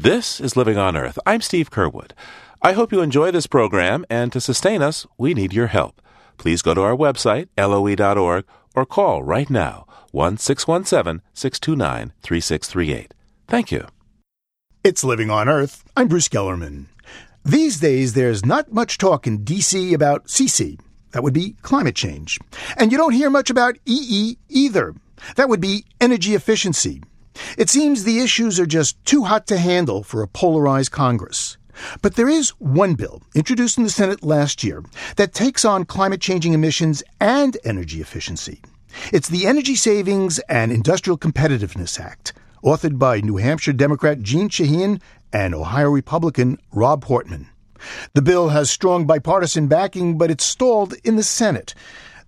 This is Living on Earth. I'm Steve Curwood. I hope you enjoy this program, and to sustain us, we need your help. Please go to our website, loe.org, or call right now, 1 617 629 3638. Thank you. It's Living on Earth. I'm Bruce Gellerman. These days, there's not much talk in D.C. about CC. That would be climate change. And you don't hear much about EE either. That would be energy efficiency. It seems the issues are just too hot to handle for a polarized Congress. But there is one bill introduced in the Senate last year that takes on climate changing emissions and energy efficiency. It's the Energy Savings and Industrial Competitiveness Act, authored by New Hampshire Democrat Jeanne Shaheen and Ohio Republican Rob Portman. The bill has strong bipartisan backing, but it's stalled in the Senate.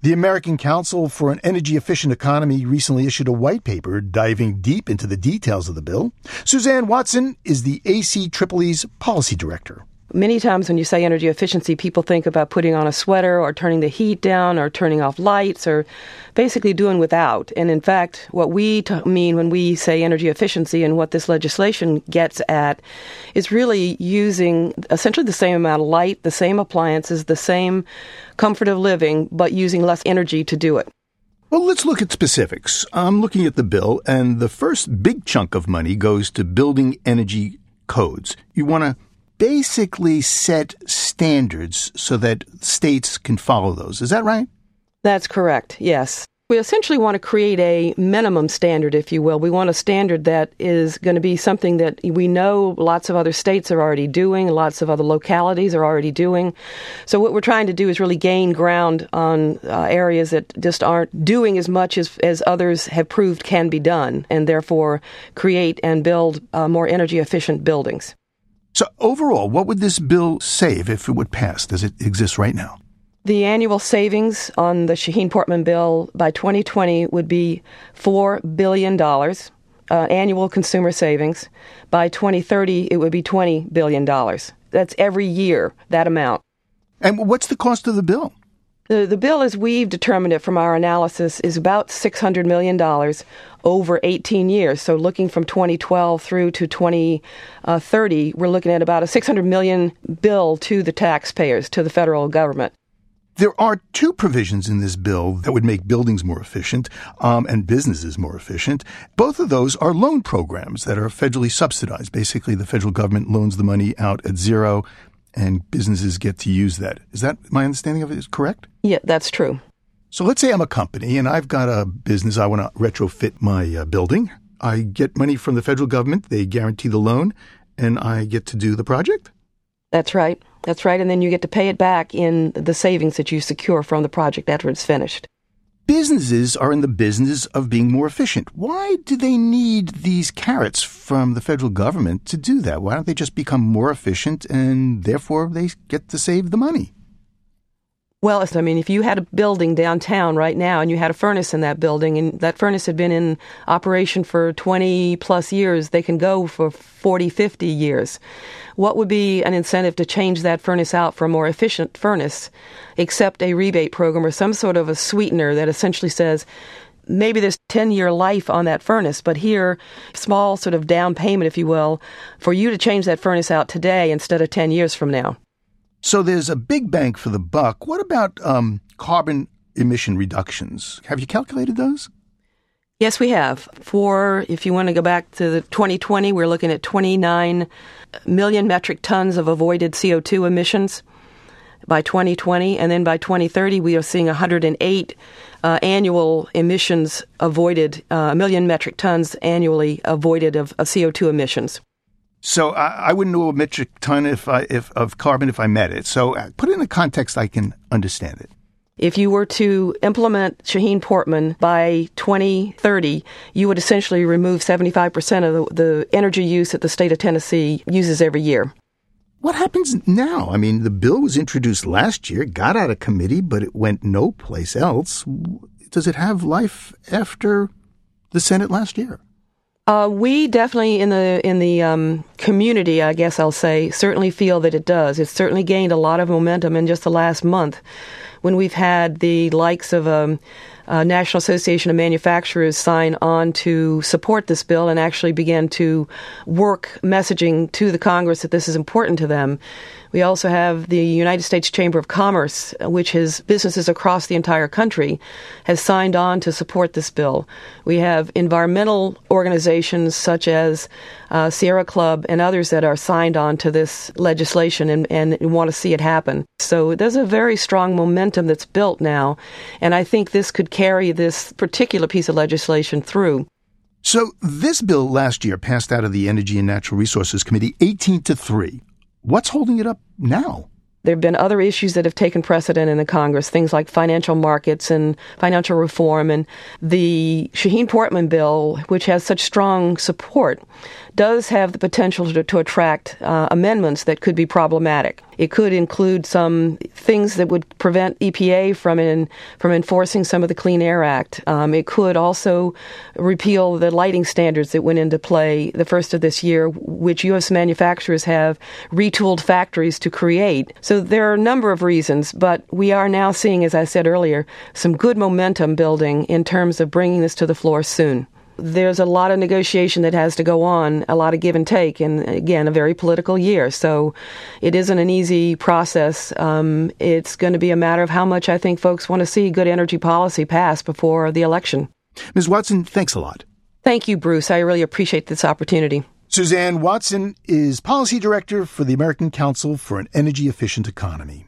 The American Council for an Energy Efficient Economy recently issued a white paper diving deep into the details of the bill. Suzanne Watson is the ACEEE's policy director. Many times when you say energy efficiency, people think about putting on a sweater or turning the heat down or turning off lights or basically doing without. And in fact, what we t- mean when we say energy efficiency and what this legislation gets at is really using essentially the same amount of light, the same appliances, the same comfort of living, but using less energy to do it. Well, let's look at specifics. I'm looking at the bill, and the first big chunk of money goes to building energy codes. You want to basically set standards so that states can follow those. Is that right? That's correct, yes. We essentially want to create a minimum standard, if you will. We want a standard that is going to be something that we know lots of other states are already doing, lots of other localities are already doing. So, what we're trying to do is really gain ground on uh, areas that just aren't doing as much as, as others have proved can be done, and therefore create and build uh, more energy efficient buildings. So, overall, what would this bill save if it would pass as it exists right now? The annual savings on the Shaheen Portman bill by 2020 would be $4 billion, uh, annual consumer savings. By 2030, it would be $20 billion. That's every year, that amount. And what's the cost of the bill? The, the bill, as we've determined it from our analysis, is about $600 million over 18 years. So, looking from 2012 through to 2030, we're looking at about a 600 million bill to the taxpayers, to the federal government. There are two provisions in this bill that would make buildings more efficient um, and businesses more efficient. Both of those are loan programs that are federally subsidized. Basically, the federal government loans the money out at zero and businesses get to use that. Is that my understanding of it is correct? Yeah, that's true. So let's say I'm a company and I've got a business. I want to retrofit my uh, building. I get money from the federal government. They guarantee the loan and I get to do the project. That's right. That's right. And then you get to pay it back in the savings that you secure from the project after it's finished. Businesses are in the business of being more efficient. Why do they need these carrots from the federal government to do that? Why don't they just become more efficient and therefore they get to save the money? Well, I mean, if you had a building downtown right now and you had a furnace in that building and that furnace had been in operation for 20 plus years, they can go for 40, 50 years. What would be an incentive to change that furnace out for a more efficient furnace, except a rebate program or some sort of a sweetener that essentially says, maybe there's 10 year life on that furnace, but here, small sort of down payment, if you will, for you to change that furnace out today instead of 10 years from now. So there's a big bang for the buck. What about um, carbon emission reductions? Have you calculated those? Yes, we have. For, if you want to go back to the 2020, we're looking at 29 million metric tons of avoided CO2 emissions by 2020. And then by 2030, we are seeing 108 uh, annual emissions avoided, uh, a million metric tons annually avoided of, of CO2 emissions. So I, I, wouldn't know a metric ton if I, if of carbon if I met it. So uh, put it in a context I can understand it. If you were to implement Shaheen Portman by 2030, you would essentially remove 75% of the, the energy use that the state of Tennessee uses every year. What happens now? I mean, the bill was introduced last year, got out of committee, but it went no place else. Does it have life after the Senate last year? Uh, we definitely in the in the um, community, I guess I'll say, certainly feel that it does. It's certainly gained a lot of momentum in just the last month, when we've had the likes of um, uh, National Association of Manufacturers sign on to support this bill and actually begin to work messaging to the Congress that this is important to them. We also have the United States Chamber of Commerce, which has businesses across the entire country, has signed on to support this bill. We have environmental organizations such as uh, Sierra Club and others that are signed on to this legislation and, and want to see it happen. So there's a very strong momentum that's built now, and I think this could carry this particular piece of legislation through. So this bill last year passed out of the Energy and Natural Resources Committee 18 to 3. What's holding it up now? There have been other issues that have taken precedent in the Congress, things like financial markets and financial reform. And the Shaheen Portman bill, which has such strong support, does have the potential to, to attract uh, amendments that could be problematic. It could include some things that would prevent EPA from in, from enforcing some of the Clean Air Act. Um, it could also repeal the lighting standards that went into play the first of this year, which U.S. manufacturers have retooled factories to create. So there are a number of reasons, but we are now seeing, as I said earlier, some good momentum building in terms of bringing this to the floor soon there's a lot of negotiation that has to go on, a lot of give and take, and again, a very political year. So it isn't an easy process. Um, it's going to be a matter of how much I think folks want to see good energy policy passed before the election. Ms. Watson, thanks a lot. Thank you, Bruce. I really appreciate this opportunity. Suzanne Watson is Policy Director for the American Council for an Energy Efficient Economy.